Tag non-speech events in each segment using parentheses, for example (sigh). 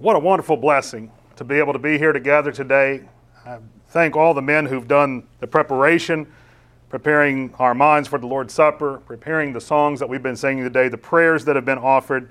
What a wonderful blessing to be able to be here together today. I thank all the men who've done the preparation, preparing our minds for the Lord's Supper, preparing the songs that we've been singing today, the prayers that have been offered.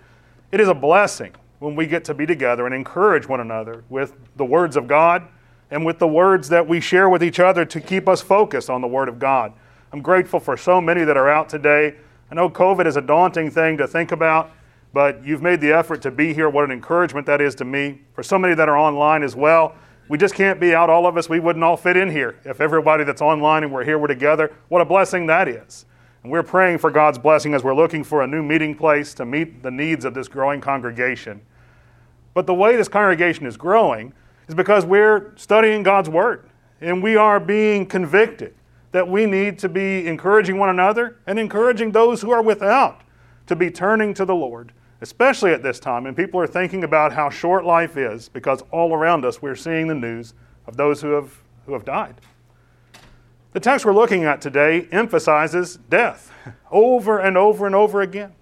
It is a blessing when we get to be together and encourage one another with the words of God and with the words that we share with each other to keep us focused on the Word of God. I'm grateful for so many that are out today. I know COVID is a daunting thing to think about, but you've made the effort to be here. What an encouragement that is to me. For so many that are online as well, we just can't be out, all of us. We wouldn't all fit in here if everybody that's online and we're here, we're together. What a blessing that is. And we're praying for God's blessing as we're looking for a new meeting place to meet the needs of this growing congregation. But the way this congregation is growing is because we're studying God's Word and we are being convicted that we need to be encouraging one another and encouraging those who are without to be turning to the Lord especially at this time. And people are thinking about how short life is because all around us we're seeing the news of those who have, who have died. The text we're looking at today emphasizes death over and over and over again.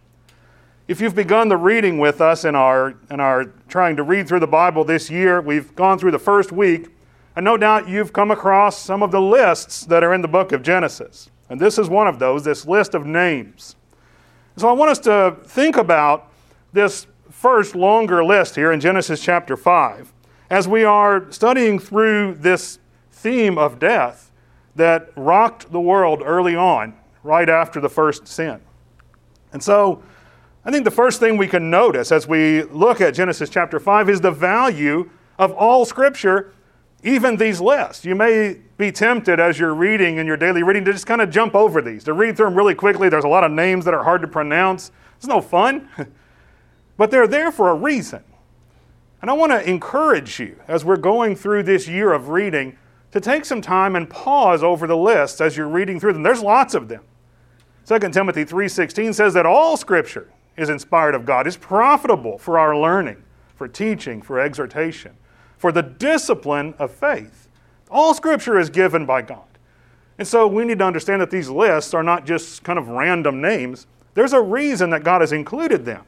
If you've begun the reading with us in our, in our trying to read through the Bible this year, we've gone through the first week, and no doubt you've come across some of the lists that are in the book of Genesis. And this is one of those, this list of names. So I want us to think about this first longer list here in Genesis chapter 5 as we are studying through this theme of death that rocked the world early on, right after the first sin. And so, I think the first thing we can notice as we look at Genesis chapter 5 is the value of all Scripture, even these lists. You may be tempted as you're reading in your daily reading to just kind of jump over these, to read through them really quickly. There's a lot of names that are hard to pronounce. It's no fun. (laughs) but they're there for a reason. And I want to encourage you as we're going through this year of reading to take some time and pause over the lists as you're reading through them. There's lots of them. 2 Timothy 3:16 says that all scripture is inspired of God, is profitable for our learning, for teaching, for exhortation, for the discipline of faith. All scripture is given by God. And so we need to understand that these lists are not just kind of random names. There's a reason that God has included them.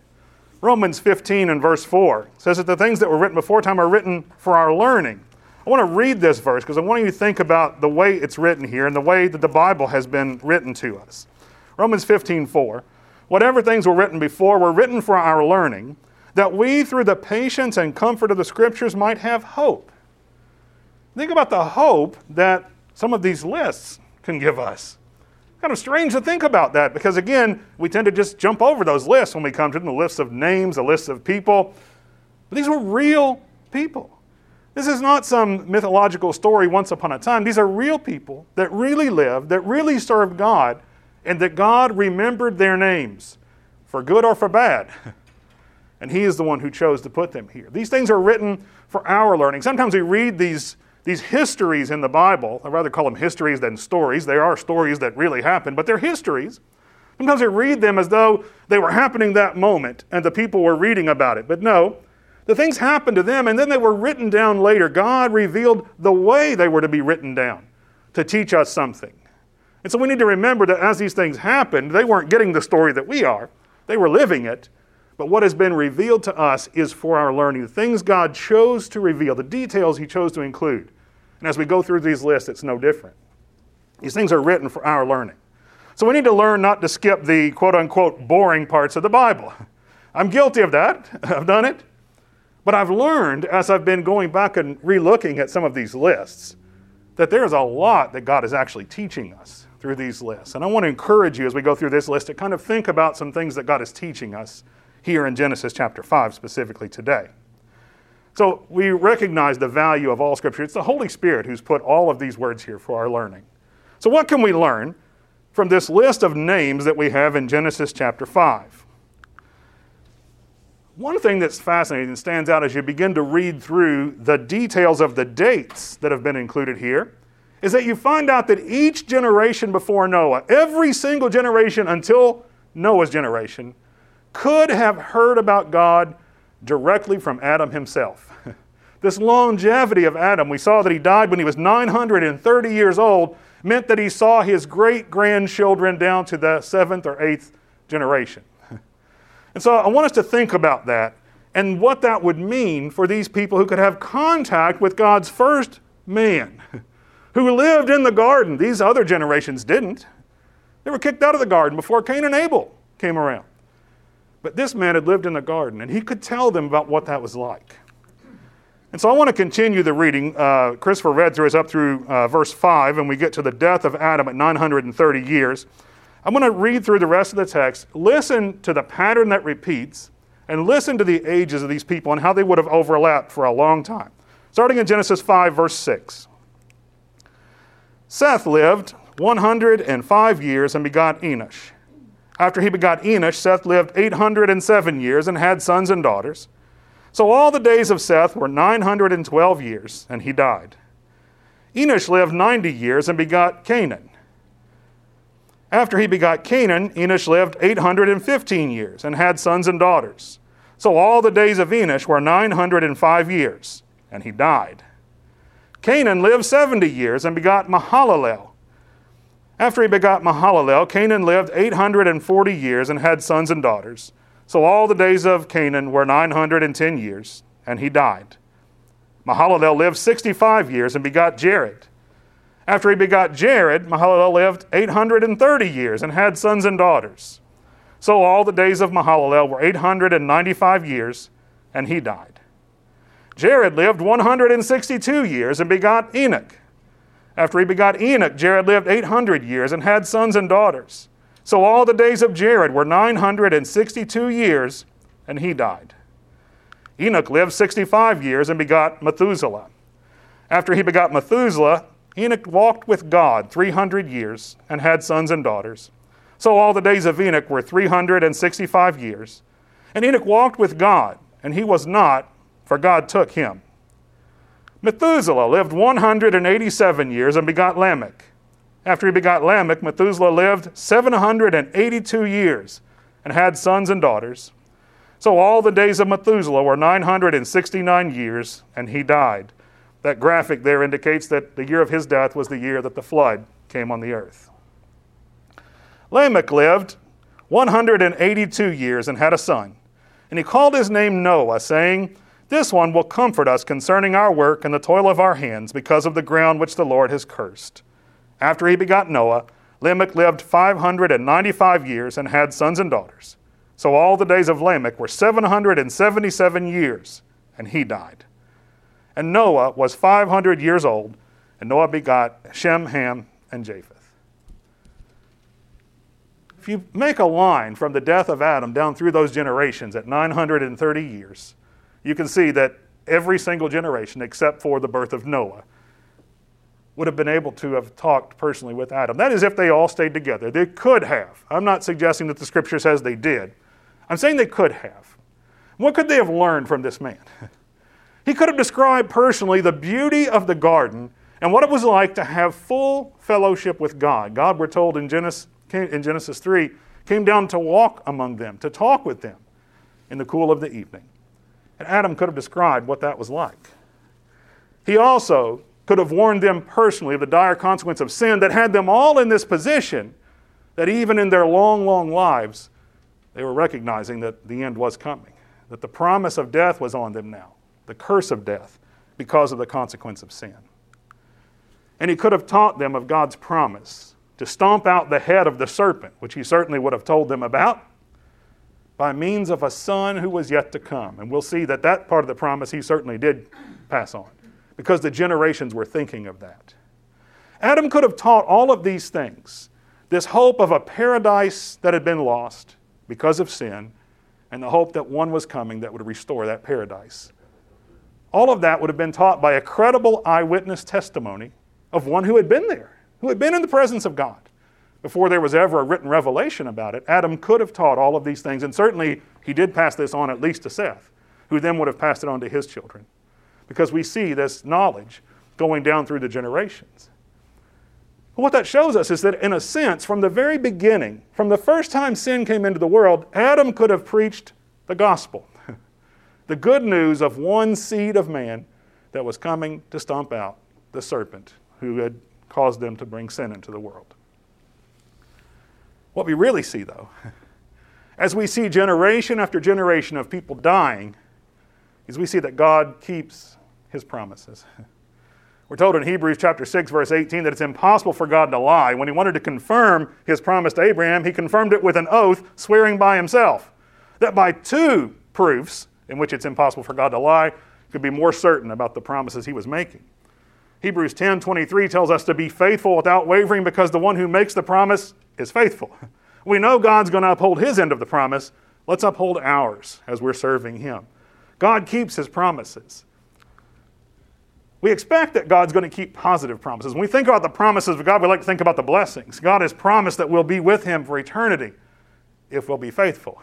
Romans 15 and verse 4 says that the things that were written before time are written for our learning. I want to read this verse because I want you to think about the way it's written here and the way that the Bible has been written to us. Romans 15 4. Whatever things were written before were written for our learning, that we, through the patience and comfort of the Scriptures, might have hope. Think about the hope that some of these lists can give us kind of strange to think about that because, again, we tend to just jump over those lists when we come to them the lists of names, the lists of people. But these were real people. This is not some mythological story once upon a time. These are real people that really lived, that really served God, and that God remembered their names for good or for bad. (laughs) And He is the one who chose to put them here. These things are written for our learning. Sometimes we read these these histories in the Bible, I rather call them histories than stories. They are stories that really happened, but they're histories. Sometimes we read them as though they were happening that moment and the people were reading about it. But no, the things happened to them and then they were written down later. God revealed the way they were to be written down to teach us something. And so we need to remember that as these things happened, they weren't getting the story that we are, they were living it. But what has been revealed to us is for our learning. The things God chose to reveal, the details He chose to include. And as we go through these lists, it's no different. These things are written for our learning. So we need to learn not to skip the quote unquote boring parts of the Bible. (laughs) I'm guilty of that. (laughs) I've done it. But I've learned as I've been going back and relooking at some of these lists that there's a lot that God is actually teaching us through these lists. And I want to encourage you as we go through this list to kind of think about some things that God is teaching us here in Genesis chapter 5 specifically today. So we recognize the value of all Scripture. It's the Holy Spirit who's put all of these words here for our learning. So, what can we learn from this list of names that we have in Genesis chapter 5? One thing that's fascinating and stands out as you begin to read through the details of the dates that have been included here is that you find out that each generation before Noah, every single generation until Noah's generation, could have heard about God directly from Adam himself. (laughs) This longevity of Adam, we saw that he died when he was 930 years old, meant that he saw his great grandchildren down to the seventh or eighth generation. (laughs) And so I want us to think about that and what that would mean for these people who could have contact with God's first man (laughs) who lived in the garden. These other generations didn't. They were kicked out of the garden before Cain and Abel came around. But this man had lived in the garden, and he could tell them about what that was like. And so I want to continue the reading. Uh, Christopher read through us up through uh, verse 5, and we get to the death of Adam at 930 years. I'm going to read through the rest of the text. Listen to the pattern that repeats, and listen to the ages of these people and how they would have overlapped for a long time. Starting in Genesis 5, verse 6. Seth lived 105 years and begot Enosh. After he begot Enosh, Seth lived 807 years and had sons and daughters. So all the days of Seth were 912 years, and he died. Enosh lived 90 years and begot Cainan. After he begot Cainan, Enosh lived 815 years and had sons and daughters. So all the days of Enosh were 905 years, and he died. Cainan lived 70 years and begot Mahalalel. After he begot Mahalalel, Cainan lived 840 years and had sons and daughters. So all the days of Cainan were 910 years, and he died. Mahalalel lived 65 years and begot Jared. After he begot Jared, Mahalalel lived 830 years and had sons and daughters. So all the days of Mahalalel were 895 years, and he died. Jared lived 162 years and begot Enoch. After he begot Enoch, Jared lived 800 years and had sons and daughters. So all the days of Jared were 962 years, and he died. Enoch lived 65 years and begot Methuselah. After he begot Methuselah, Enoch walked with God 300 years and had sons and daughters. So all the days of Enoch were 365 years. And Enoch walked with God, and he was not, for God took him. Methuselah lived 187 years and begot Lamech. After he begot Lamech, Methuselah lived 782 years and had sons and daughters. So all the days of Methuselah were 969 years, and he died. That graphic there indicates that the year of his death was the year that the flood came on the earth. Lamech lived 182 years and had a son, and he called his name Noah, saying, this one will comfort us concerning our work and the toil of our hands because of the ground which the Lord has cursed. After he begot Noah, Lamech lived 595 years and had sons and daughters. So all the days of Lamech were 777 years, and he died. And Noah was 500 years old, and Noah begot Shem, Ham, and Japheth. If you make a line from the death of Adam down through those generations at 930 years, you can see that every single generation, except for the birth of Noah, would have been able to have talked personally with Adam. That is, if they all stayed together. They could have. I'm not suggesting that the scripture says they did. I'm saying they could have. What could they have learned from this man? (laughs) He could have described personally the beauty of the garden and what it was like to have full fellowship with God. God, we're told in Genesis, in Genesis 3, came down to walk among them, to talk with them in the cool of the evening. And Adam could have described what that was like. He also could have warned them personally of the dire consequence of sin that had them all in this position that even in their long, long lives, they were recognizing that the end was coming, that the promise of death was on them now, the curse of death because of the consequence of sin. And he could have taught them of God's promise to stomp out the head of the serpent, which he certainly would have told them about, by means of a son who was yet to come. And we'll see that that part of the promise he certainly did pass on because the generations were thinking of that. Adam could have taught all of these things this hope of a paradise that had been lost because of sin, and the hope that one was coming that would restore that paradise. All of that would have been taught by a credible eyewitness testimony of one who had been there, who had been in the presence of God before there was ever a written revelation about it, Adam could have taught all of these things, and certainly he did pass this on at least to Seth, who then would have passed it on to his children. Because we see this knowledge going down through the generations. But what that shows us is that, in a sense, from the very beginning, from the first time sin came into the world, Adam could have preached the gospel (laughs) the good news of one seed of man that was coming to stomp out the serpent who had caused them to bring sin into the world. What we really see, though, (laughs) as we see generation after generation of people dying is we see that God keeps his promises. (laughs) We're told in Hebrews chapter 6 verse 18 that it's impossible for God to lie. When he wanted to confirm his promise to Abraham, he confirmed it with an oath, swearing by himself that by two proofs in which it's impossible for God to lie, could be more certain about the promises he was making. Hebrews 10:23 tells us to be faithful without wavering because the one who makes the promise is faithful. We know God's going to uphold his end of the promise. Let's uphold ours as we're serving him. God keeps his promises. We expect that God's going to keep positive promises. When we think about the promises of God, we like to think about the blessings. God has promised that we'll be with him for eternity if we'll be faithful.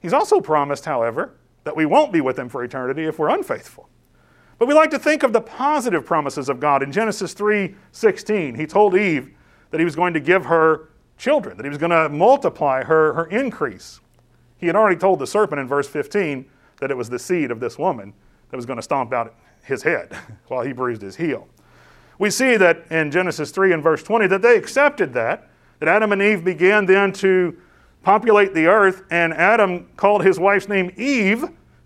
He's also promised, however, that we won't be with him for eternity if we're unfaithful. But we like to think of the positive promises of God. In Genesis 3:16, he told Eve that he was going to give her children, that he was going to multiply her, her increase. He had already told the serpent in verse 15 that it was the seed of this woman that was going to stomp out his head (laughs) while he bruised his heel. We see that in Genesis 3 and verse 20 that they accepted that, that Adam and Eve began then to populate the earth, and Adam called his wife's name Eve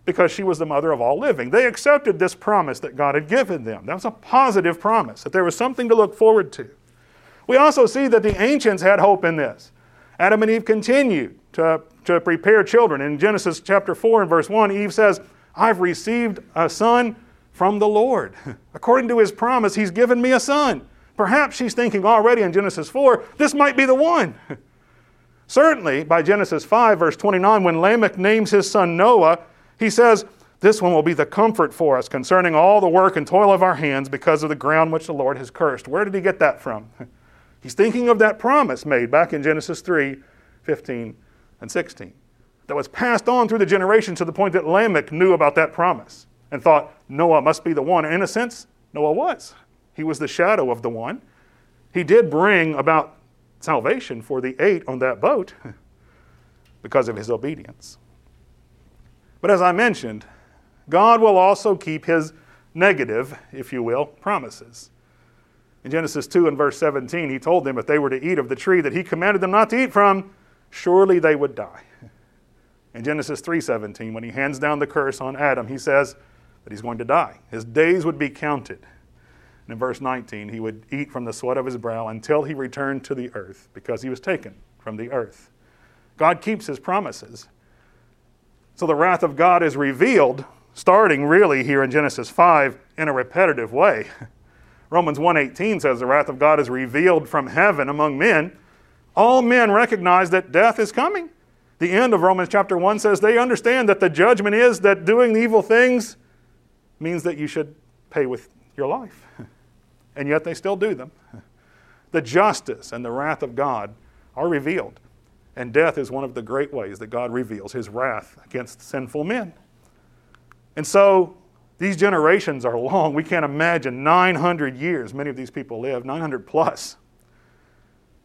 because she was the mother of all living. They accepted this promise that God had given them. That was a positive promise, that there was something to look forward to. We also see that the ancients had hope in this. Adam and Eve continued to, to prepare children. In Genesis chapter 4 and verse 1, Eve says, I've received a son from the Lord. (laughs) According to his promise, he's given me a son. Perhaps she's thinking already in Genesis 4, this might be the one. (laughs) Certainly, by Genesis 5, verse 29, when Lamech names his son Noah, he says, This one will be the comfort for us concerning all the work and toil of our hands because of the ground which the Lord has cursed. Where did he get that from? (laughs) He's thinking of that promise made back in Genesis 3 15 and 16 that was passed on through the generations to the point that Lamech knew about that promise and thought Noah must be the one. In a sense, Noah was. He was the shadow of the one. He did bring about salvation for the eight on that boat (laughs) because of his obedience. But as I mentioned, God will also keep his negative, if you will, promises. In Genesis 2 and verse 17, he told them if they were to eat of the tree that he commanded them not to eat from, surely they would die. In Genesis 3:17, when he hands down the curse on Adam, he says that he's going to die. His days would be counted. And in verse 19, he would eat from the sweat of his brow until he returned to the earth, because he was taken from the earth. God keeps his promises. So the wrath of God is revealed, starting really here in Genesis 5 in a repetitive way. (laughs) Romans 1:18 says the wrath of God is revealed from heaven among men. All men recognize that death is coming. The end of Romans chapter 1 says they understand that the judgment is that doing evil things means that you should pay with your life. (laughs) And yet they still do them. (laughs) The justice and the wrath of God are revealed. And death is one of the great ways that God reveals his wrath against sinful men. And so these generations are long. We can't imagine 900 years many of these people live, 900 plus.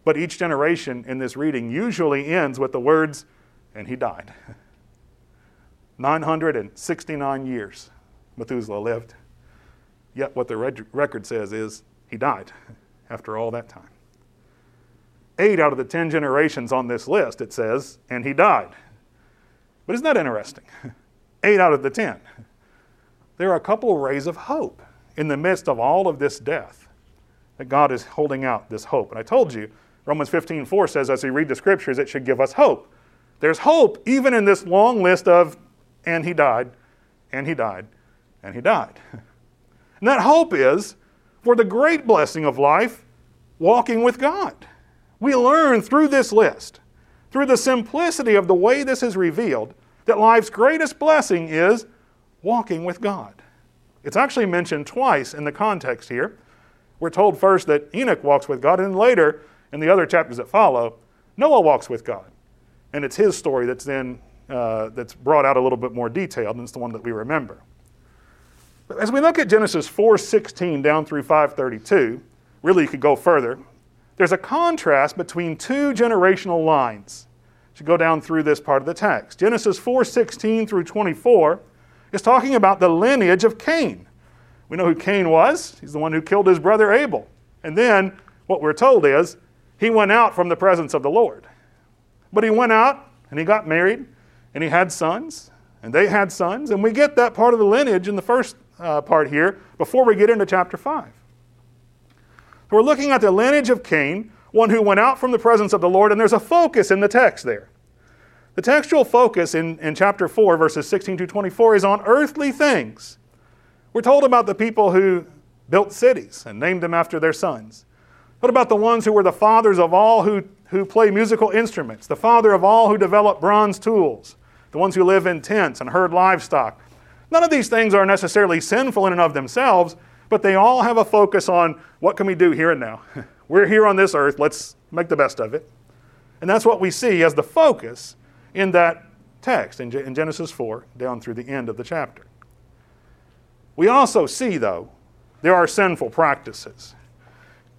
But each generation in this reading usually ends with the words, and he died. (laughs) 969 years Methuselah lived. Yet what the record says is he died (laughs) after all that time eight out of the ten generations on this list, it says, and he died. But isn't that interesting? (laughs) Eight out of the ten. There are a couple of rays of hope in the midst of all of this death that God is holding out this hope. And I told you, Romans 15 4 says, as we read the scriptures, it should give us hope. There's hope even in this long list of, and he died, and he died, and he died. (laughs) And that hope is for the great blessing of life, walking with God we learn through this list, through the simplicity of the way this is revealed, that life's greatest blessing is walking with God. It's actually mentioned twice in the context here. We're told first that Enoch walks with God, and later, in the other chapters that follow, Noah walks with God. And it's his story that's then uh, that's brought out a little bit more detailed, and it's the one that we remember. But as we look at Genesis 4:16 down through 532, really you could go further there's a contrast between two generational lines. To go down through this part of the text. Genesis 4:16 through 24 is talking about the lineage of Cain. We know who Cain was. He's the one who killed his brother Abel. And then what we're told is he went out from the presence of the Lord. But he went out and he got married and he had sons and they had sons, and we get that part of the lineage in the first uh, part here before we get into chapter 5. We're looking at the lineage of Cain, one who went out from the presence of the Lord, and there's a focus in the text there. The textual focus in, in chapter 4, verses 16 to 24, is on earthly things. We're told about the people who built cities and named them after their sons. What about the ones who were the fathers of all who, who play musical instruments, the father of all who develop bronze tools, the ones who live in tents and herd livestock? None of these things are necessarily sinful in and of themselves, but they all have a focus on what can we do here and now. (laughs) We're here on this earth, let's make the best of it. And that's what we see as the focus in that text in Genesis 4 down through the end of the chapter. We also see, though, there are sinful practices.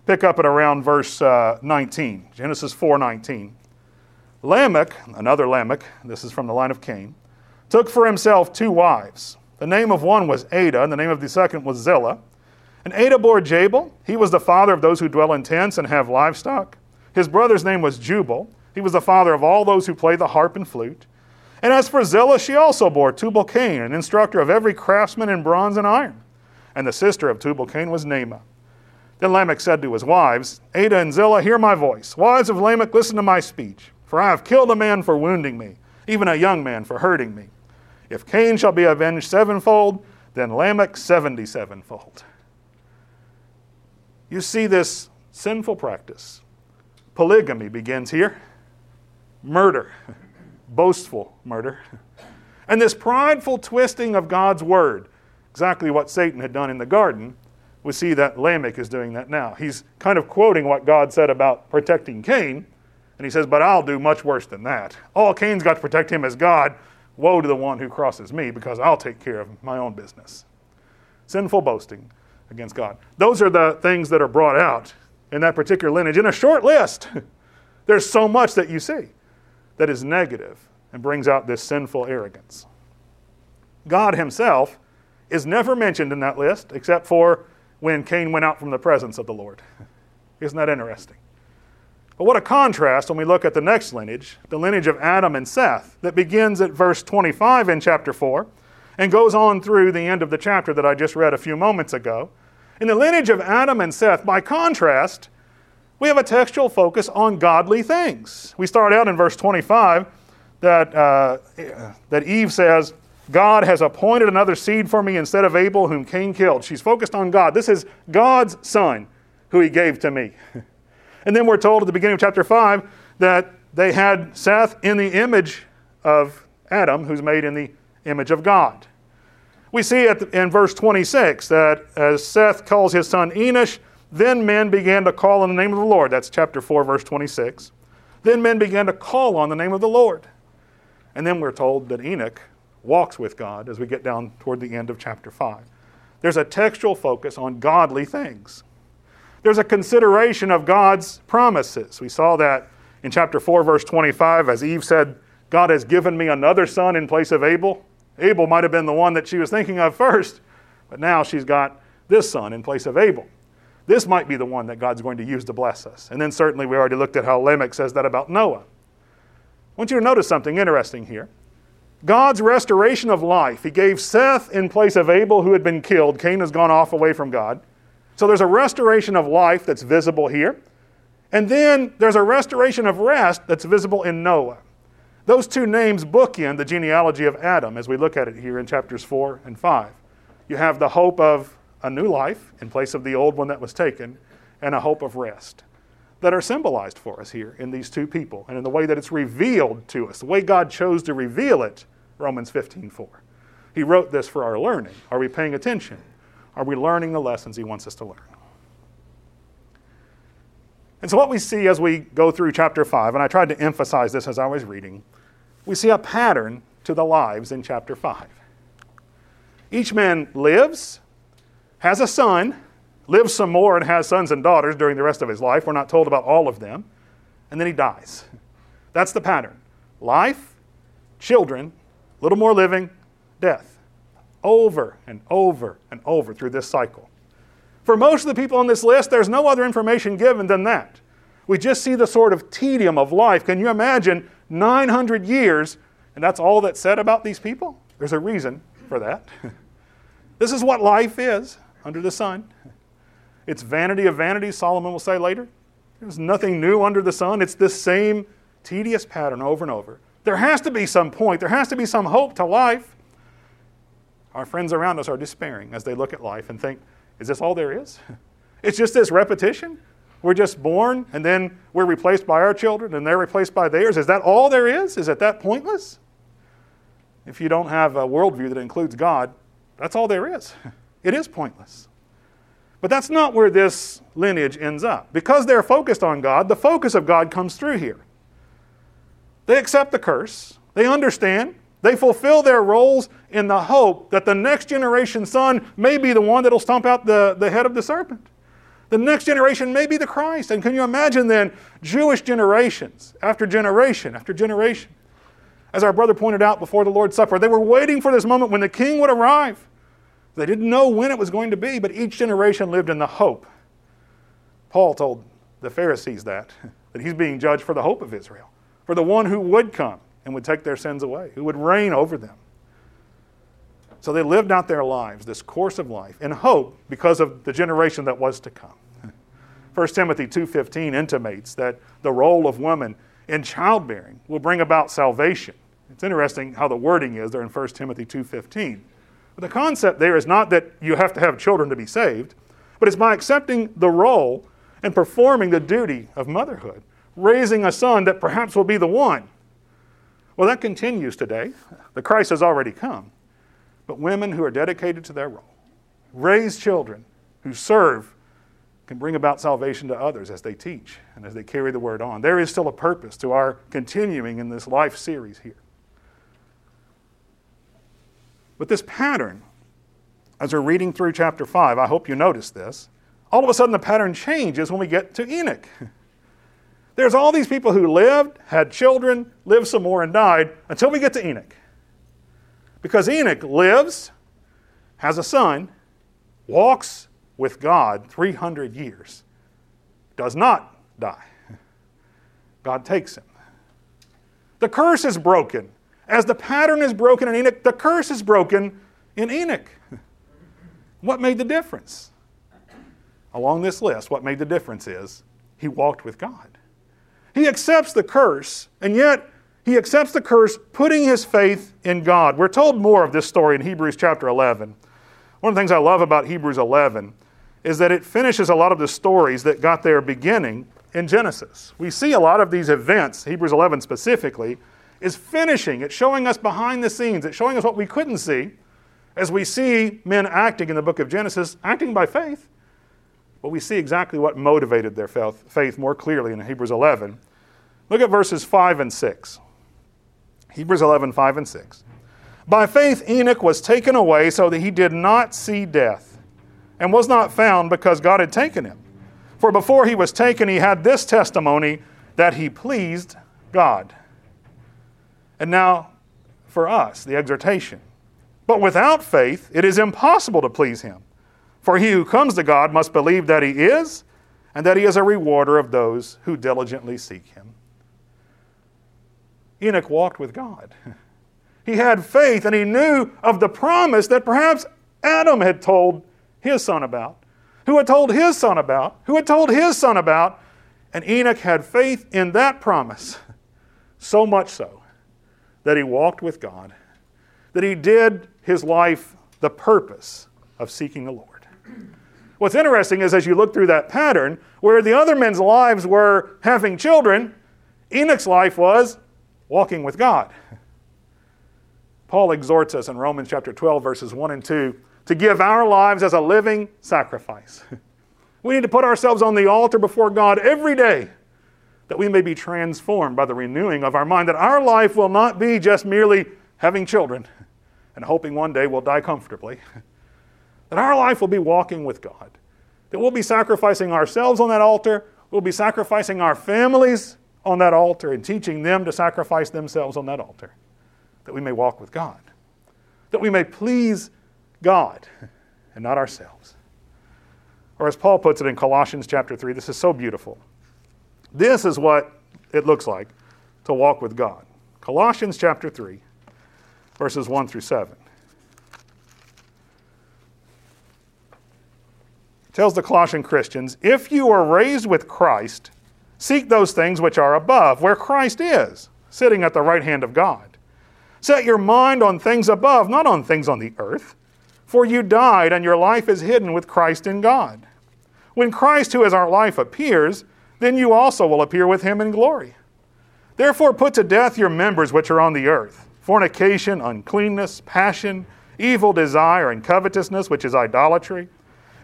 Pick up at around verse uh, 19, Genesis 4:19. Lamech, another Lamech, this is from the line of Cain, took for himself two wives. The name of one was Adah, and the name of the second was Zillah. And Adah bore Jabal. He was the father of those who dwell in tents and have livestock. His brother's name was Jubal. He was the father of all those who play the harp and flute. And as for Zillah, she also bore Tubal Cain, an instructor of every craftsman in bronze and iron. And the sister of Tubal Cain was Naamah. Then Lamech said to his wives, Adah and Zillah, hear my voice. Wives of Lamech, listen to my speech. For I have killed a man for wounding me, even a young man for hurting me. If Cain shall be avenged sevenfold, then Lamech seventy sevenfold. You see this sinful practice. Polygamy begins here, murder, (laughs) boastful murder, (laughs) and this prideful twisting of God's word, exactly what Satan had done in the garden. We see that Lamech is doing that now. He's kind of quoting what God said about protecting Cain, and he says, But I'll do much worse than that. All Cain's got to protect him as God. Woe to the one who crosses me, because I'll take care of my own business. Sinful boasting against God. Those are the things that are brought out in that particular lineage in a short list. (laughs) There's so much that you see that is negative and brings out this sinful arrogance. God Himself is never mentioned in that list except for when Cain went out from the presence of the Lord. (laughs) Isn't that interesting? But what a contrast when we look at the next lineage, the lineage of Adam and Seth, that begins at verse 25 in chapter 4 and goes on through the end of the chapter that I just read a few moments ago. In the lineage of Adam and Seth, by contrast, we have a textual focus on godly things. We start out in verse 25 that, uh, that Eve says, God has appointed another seed for me instead of Abel, whom Cain killed. She's focused on God. This is God's son who he gave to me. (laughs) and then we're told at the beginning of chapter 5 that they had Seth in the image of Adam, who's made in the image of God. We see it in verse 26 that as Seth calls his son Enosh, then men began to call on the name of the Lord. That's chapter 4, verse 26. Then men began to call on the name of the Lord. And then we're told that Enoch walks with God as we get down toward the end of chapter 5. There's a textual focus on godly things. There's a consideration of God's promises. We saw that in chapter 4, verse 25, as Eve said, God has given me another son in place of Abel. Abel might have been the one that she was thinking of first, but now she's got this son in place of Abel. This might be the one that God's going to use to bless us. And then certainly we already looked at how Lamech says that about Noah. I want you to notice something interesting here. God's restoration of life. He gave Seth in place of Abel, who had been killed. Cain has gone off away from God. So there's a restoration of life that's visible here. And then there's a restoration of rest that's visible in Noah. Those two names bookend the genealogy of Adam as we look at it here in chapters 4 and 5. You have the hope of a new life in place of the old one that was taken, and a hope of rest that are symbolized for us here in these two people and in the way that it's revealed to us, the way God chose to reveal it, Romans 15:4. He wrote this for our learning. Are we paying attention? Are we learning the lessons he wants us to learn? And so, what we see as we go through chapter 5, and I tried to emphasize this as I was reading, we see a pattern to the lives in chapter 5. Each man lives, has a son, lives some more, and has sons and daughters during the rest of his life. We're not told about all of them. And then he dies. That's the pattern life, children, a little more living, death. Over and over and over through this cycle. For most of the people on this list, there's no other information given than that. We just see the sort of tedium of life. Can you imagine 900 years, and that's all that's said about these people? There's a reason for that. (laughs) this is what life is under the sun. It's vanity of vanities, Solomon will say later. There's nothing new under the sun. It's this same tedious pattern over and over. There has to be some point, there has to be some hope to life. Our friends around us are despairing as they look at life and think, is this all there is? (laughs) It's just this repetition? We're just born and then we're replaced by our children and they're replaced by theirs. Is that all there is? Is it that pointless? If you don't have a worldview that includes God, that's all there is. (laughs) It is pointless. But that's not where this lineage ends up. Because they're focused on God, the focus of God comes through here. They accept the curse, they understand, they fulfill their roles in the hope that the next generation son may be the one that'll stomp out the, the head of the serpent. The next generation may be the Christ. And can you imagine then Jewish generations after generation after generation? As our brother pointed out before the Lord's Supper, they were waiting for this moment when the king would arrive. They didn't know when it was going to be, but each generation lived in the hope. Paul told the Pharisees that, (laughs) that he's being judged for the hope of Israel, for the one who would come and would take their sins away, who would reign over them. So they lived out their lives, this course of life, in hope because of the generation that was to come. (laughs) 1 Timothy 2:15 intimates that the role of women in childbearing will bring about salvation. It's interesting how the wording is there in 1 Timothy 2:15. But the concept there is not that you have to have children to be saved, but it's by accepting the role and performing the duty of motherhood, raising a son that perhaps will be the one. Well, that continues today. The Christ has already come but women who are dedicated to their role. Raise children who serve can bring about salvation to others as they teach and as they carry the word on. There is still a purpose to our continuing in this life series here. But this pattern, as we're reading through chapter 5, I hope you notice this. All of a sudden, the pattern changes when we get to Enoch. (laughs) There's all these people who lived, had children, lived some more, and died until we get to Enoch. Because Enoch lives, has a son, walks with God 300 years, does not die. God takes him. The curse is broken. As the pattern is broken in Enoch, the curse is broken in Enoch. What made the difference? Along this list, what made the difference is he walked with God. He accepts the curse, and yet he accepts the curse, putting his faith in God. We're told more of this story in Hebrews chapter 11. One of the things I love about Hebrews 11 is that it finishes a lot of the stories that got their beginning in Genesis. We see a lot of these events, Hebrews 11 specifically, is finishing. It's showing us behind the scenes. It's showing us what we couldn't see as we see men acting in the book of Genesis, acting by faith. But we see exactly what motivated their faith more clearly in Hebrews 11. Look at verses 5 and 6. Hebrews 11, 5 and 6. By faith, Enoch was taken away so that he did not see death, and was not found because God had taken him. For before he was taken, he had this testimony that he pleased God. And now, for us, the exhortation. But without faith, it is impossible to please him. For he who comes to God must believe that he is, and that he is a rewarder of those who diligently seek him. Enoch walked with God. (laughs) He had faith and he knew of the promise that perhaps Adam had told his son about, who had told his son about, who had told his son about. And Enoch had faith in that promise, (laughs) so much so that he walked with God, that he did his life the purpose of seeking the Lord. What's interesting is as you look through that pattern, where the other men's lives were having children, Enoch's life was walking with God. Paul exhorts us in Romans chapter 12, verses 1 and 2, to give our lives as a living sacrifice. We need to put ourselves on the altar before God every day that we may be transformed by the renewing of our mind, that our life will not be just merely having children and hoping one day we'll die comfortably, (laughs) that our life will be walking with God, that we'll be sacrificing ourselves on that altar, we'll be sacrificing our families on that altar and teaching them to sacrifice themselves on that altar, that we may walk with God, that we may please God and not ourselves. Or as Paul puts it in Colossians chapter 3, this is so beautiful. This is what it looks like to walk with God. Colossians chapter 3, verses 1 through 7. Tells the Colossian Christians, If you are raised with Christ, seek those things which are above, where Christ is, sitting at the right hand of God. Set your mind on things above, not on things on the earth. For you died, and your life is hidden with Christ in God. When Christ, who is our life, appears, then you also will appear with him in glory. Therefore, put to death your members which are on the earth fornication, uncleanness, passion, evil desire, and covetousness, which is idolatry.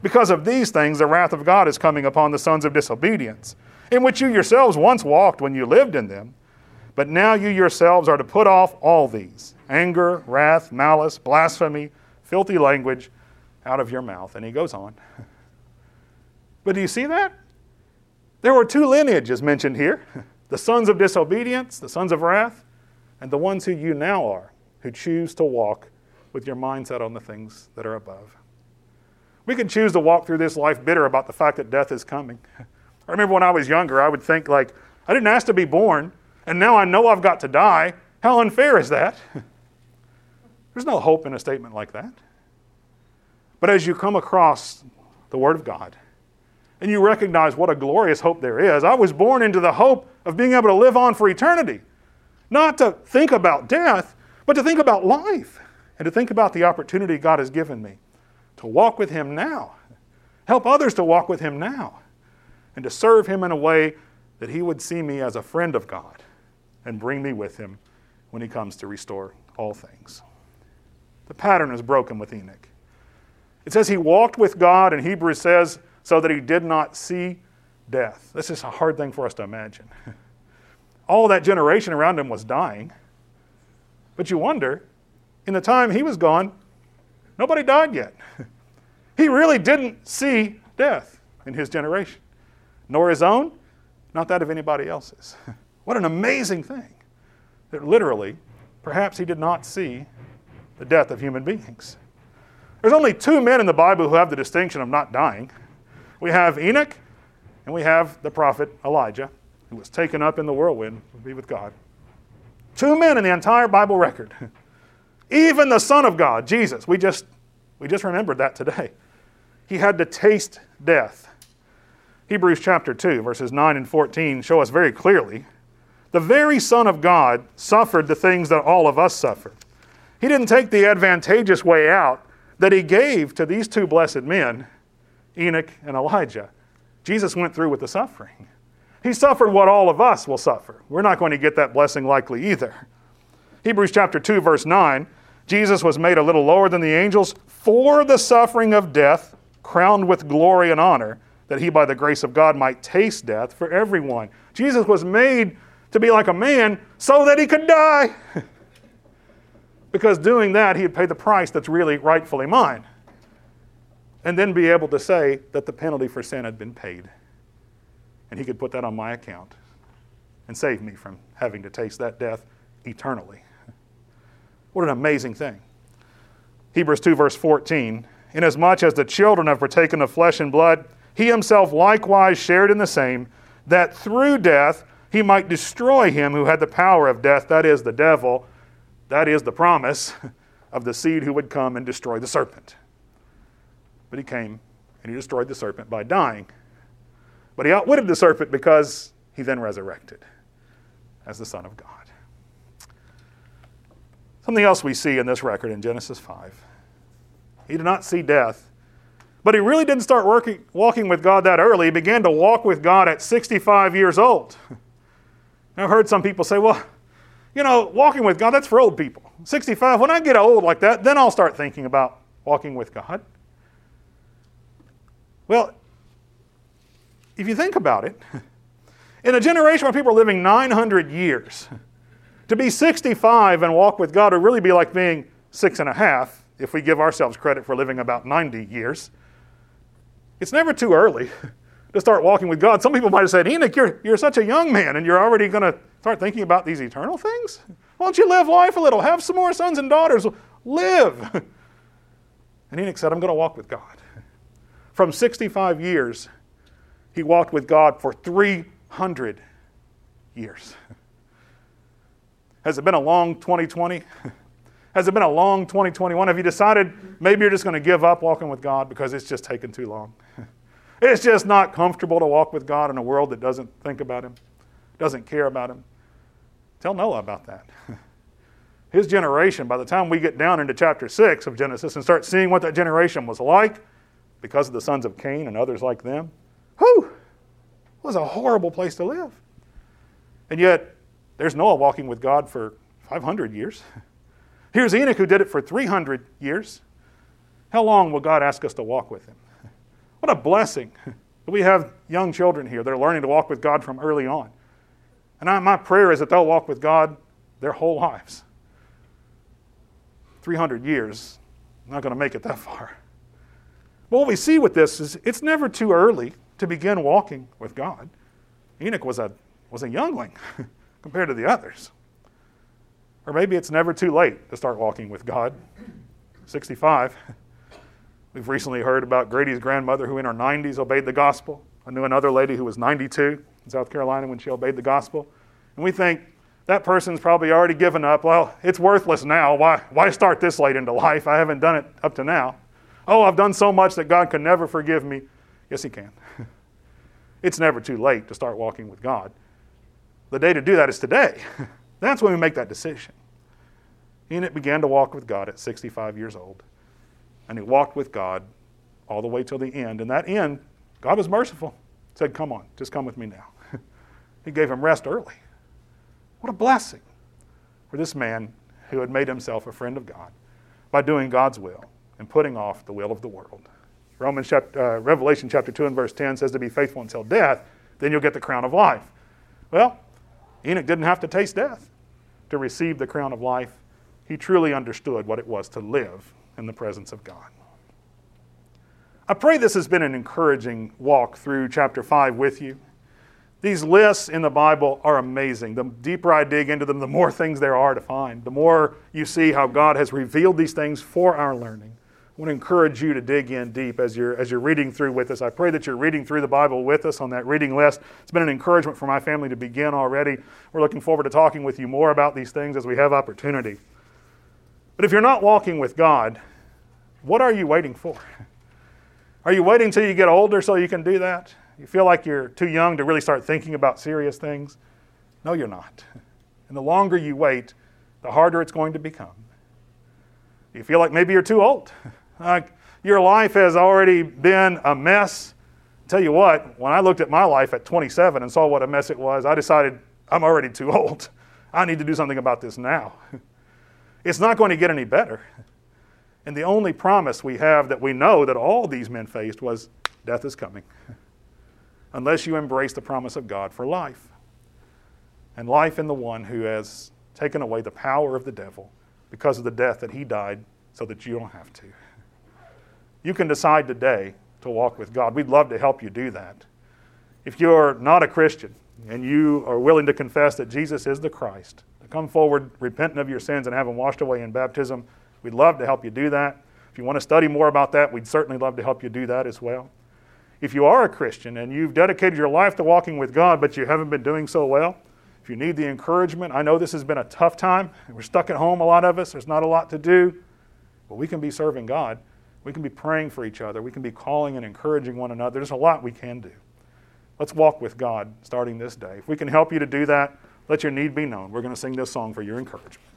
Because of these things, the wrath of God is coming upon the sons of disobedience, in which you yourselves once walked when you lived in them. But now you yourselves are to put off all these anger, wrath, malice, blasphemy, filthy language out of your mouth. And he goes on. (laughs) But do you see that? There were two lineages mentioned here (laughs) the sons of disobedience, the sons of wrath, and the ones who you now are, who choose to walk with your mindset on the things that are above. We can choose to walk through this life bitter about the fact that death is coming. (laughs) I remember when I was younger, I would think, like, I didn't ask to be born, and now I know I've got to die. How unfair is that? (laughs) There's no hope in a statement like that. But as you come across the Word of God, and you recognize what a glorious hope there is, I was born into the hope of being able to live on for eternity. Not to think about death, but to think about life and to think about the opportunity God has given me to walk with Him now, help others to walk with Him now, and to serve Him in a way that He would see me as a friend of God and bring me with Him when He comes to restore all things. The pattern is broken with Enoch. It says he walked with God, and Hebrews says, so that he did not see death. This is a hard thing for us to imagine. (laughs) All that generation around him was dying. But you wonder, in the time he was gone, Nobody died yet. (laughs) he really didn't see death in his generation, nor his own, not that of anybody else's. (laughs) what an amazing thing that literally, perhaps he did not see the death of human beings. There's only two men in the Bible who have the distinction of not dying. We have Enoch and we have the prophet Elijah, who was taken up in the whirlwind to be with God. Two men in the entire Bible record. Even the Son of God, Jesus, we just, we just remembered that today. He had to taste death. Hebrews chapter 2, verses 9 and 14 show us very clearly the very Son of God suffered the things that all of us suffer. He didn't take the advantageous way out that he gave to these two blessed men, Enoch and Elijah. Jesus went through with the suffering. He suffered what all of us will suffer. We're not going to get that blessing likely either. Hebrews chapter 2, verse 9 Jesus was made a little lower than the angels for the suffering of death, crowned with glory and honor, that he, by the grace of God, might taste death for everyone. Jesus was made to be like a man so that he could die. (laughs) because doing that, he'd pay the price that's really rightfully mine. And then be able to say that the penalty for sin had been paid. And he could put that on my account and save me from having to taste that death eternally. What an amazing thing. Hebrews 2, verse 14. Inasmuch as the children have partaken of flesh and blood, he himself likewise shared in the same, that through death he might destroy him who had the power of death, that is, the devil, that is, the promise (laughs) of the seed who would come and destroy the serpent. But he came and he destroyed the serpent by dying. But he outwitted the serpent because he then resurrected as the Son of God. Something else we see in this record in Genesis 5. He did not see death, but he really didn't start working, walking with God that early. He began to walk with God at 65 years old. (laughs) I've heard some people say, well, you know, walking with God, that's for old people. 65, when I get old like that, then I'll start thinking about walking with God. Well, if you think about it, (laughs) in a generation where people are living 900 years, to be 65 and walk with God would really be like being six and a half if we give ourselves credit for living about 90 years. It's never too early (laughs) to start walking with God. Some people might have said, Enoch, you're, you're such a young man and you're already going to start thinking about these eternal things? Why don't you live life a little? Have some more sons and daughters. Live. (laughs) And Enoch said, I'm going to walk with God. (laughs) From 65 years, he walked with God for 300 years. Has it been a long 2020? (laughs) Has it been a long 2021? Have you decided maybe you're just going to give up walking with God because it's just taken too long? (laughs) it's just not comfortable to walk with God in a world that doesn't think about Him, doesn't care about Him. Tell Noah about that. (laughs) His generation, by the time we get down into chapter 6 of Genesis and start seeing what that generation was like, because of the sons of Cain and others like them, whew, was a horrible place to live. And yet, there's Noah walking with God for 500 years. (laughs) Here's Enoch who did it for 300 years. How long will God ask us to walk with him? (laughs) What a blessing that we have young children here. They're learning to walk with God from early on. And I, my prayer is that they'll walk with God their whole lives. 300 years, I'm not going to make it that (laughs) far. But what we see with this is it's never too early to begin walking with God. Enoch was a, was a youngling compared to the others. Or maybe it's never too late to start walking with God. 65. (laughs) We've recently heard about Grady's grandmother who, in her 90s, obeyed the gospel. I knew another lady who was 92 in South Carolina when she obeyed the gospel. And we think that person's probably already given up. Well, it's worthless now. Why, why start this late into life? I haven't done it up to now. Oh, I've done so much that God can never forgive me. Yes, He can. (laughs) it's never too late to start walking with God. The day to do that is today. (laughs) That's when we make that decision. Enoch began to walk with God at 65 years old. And he walked with God all the way till the end. And that end, God was merciful. Said, Come on, just come with me now. (laughs) he gave him rest early. What a blessing for this man who had made himself a friend of God by doing God's will and putting off the will of the world. Romans chapter, uh, Revelation chapter 2 and verse 10 says to be faithful until death, then you'll get the crown of life. Well, Enoch didn't have to taste death to receive the crown of life. He truly understood what it was to live in the presence of God. I pray this has been an encouraging walk through chapter 5 with you. These lists in the Bible are amazing. The deeper I dig into them, the more (laughs) things there are to find. The more you see how God has revealed these things for our learning. I want to encourage you to dig in deep as you're, as you're reading through with us. I pray that you're reading through the Bible with us on that reading list. It's been an encouragement for my family to begin already. We're looking forward to talking with you more about these things as we have opportunity. But if you're not walking with God, what are you waiting for? (laughs) Are you waiting until you get older so you can do that? You feel like you're too young to really start thinking about serious things? No, you're not. (laughs) And the longer you wait, the harder it's going to become. You feel like maybe you're too old. (laughs) Like your life has already been a mess. Tell you what, when I looked at my life at 27 and saw what a mess it was, I decided I'm already too (laughs) old. I need to do something about this now. (laughs) It's not going to get any better. And the only promise we have that we know that all these men faced was death is coming. (laughs) Unless you embrace the promise of God for life. And life in the one who has taken away the power of the devil because of the death that he died so that you don't have to. You can decide today to walk with God. We'd love to help you do that. If you're not a Christian and you are willing to confess that Jesus is the Christ, to come forward repentant of your sins and have washed away in baptism, we'd love to help you do that. If you want to study more about that, we'd certainly love to help you do that as well. If you are a Christian and you've dedicated your life to walking with God, but you haven't been doing so well, if you need the encouragement, I know this has been a tough time. We're stuck at home, a lot of us. There's not a lot to do. But we can be serving God. We can be praying for each other. We can be calling and encouraging one another. There's a lot we can do. Let's walk with God starting this day. If we can help you to do that, let your need be known. We're going to sing this song for your encouragement.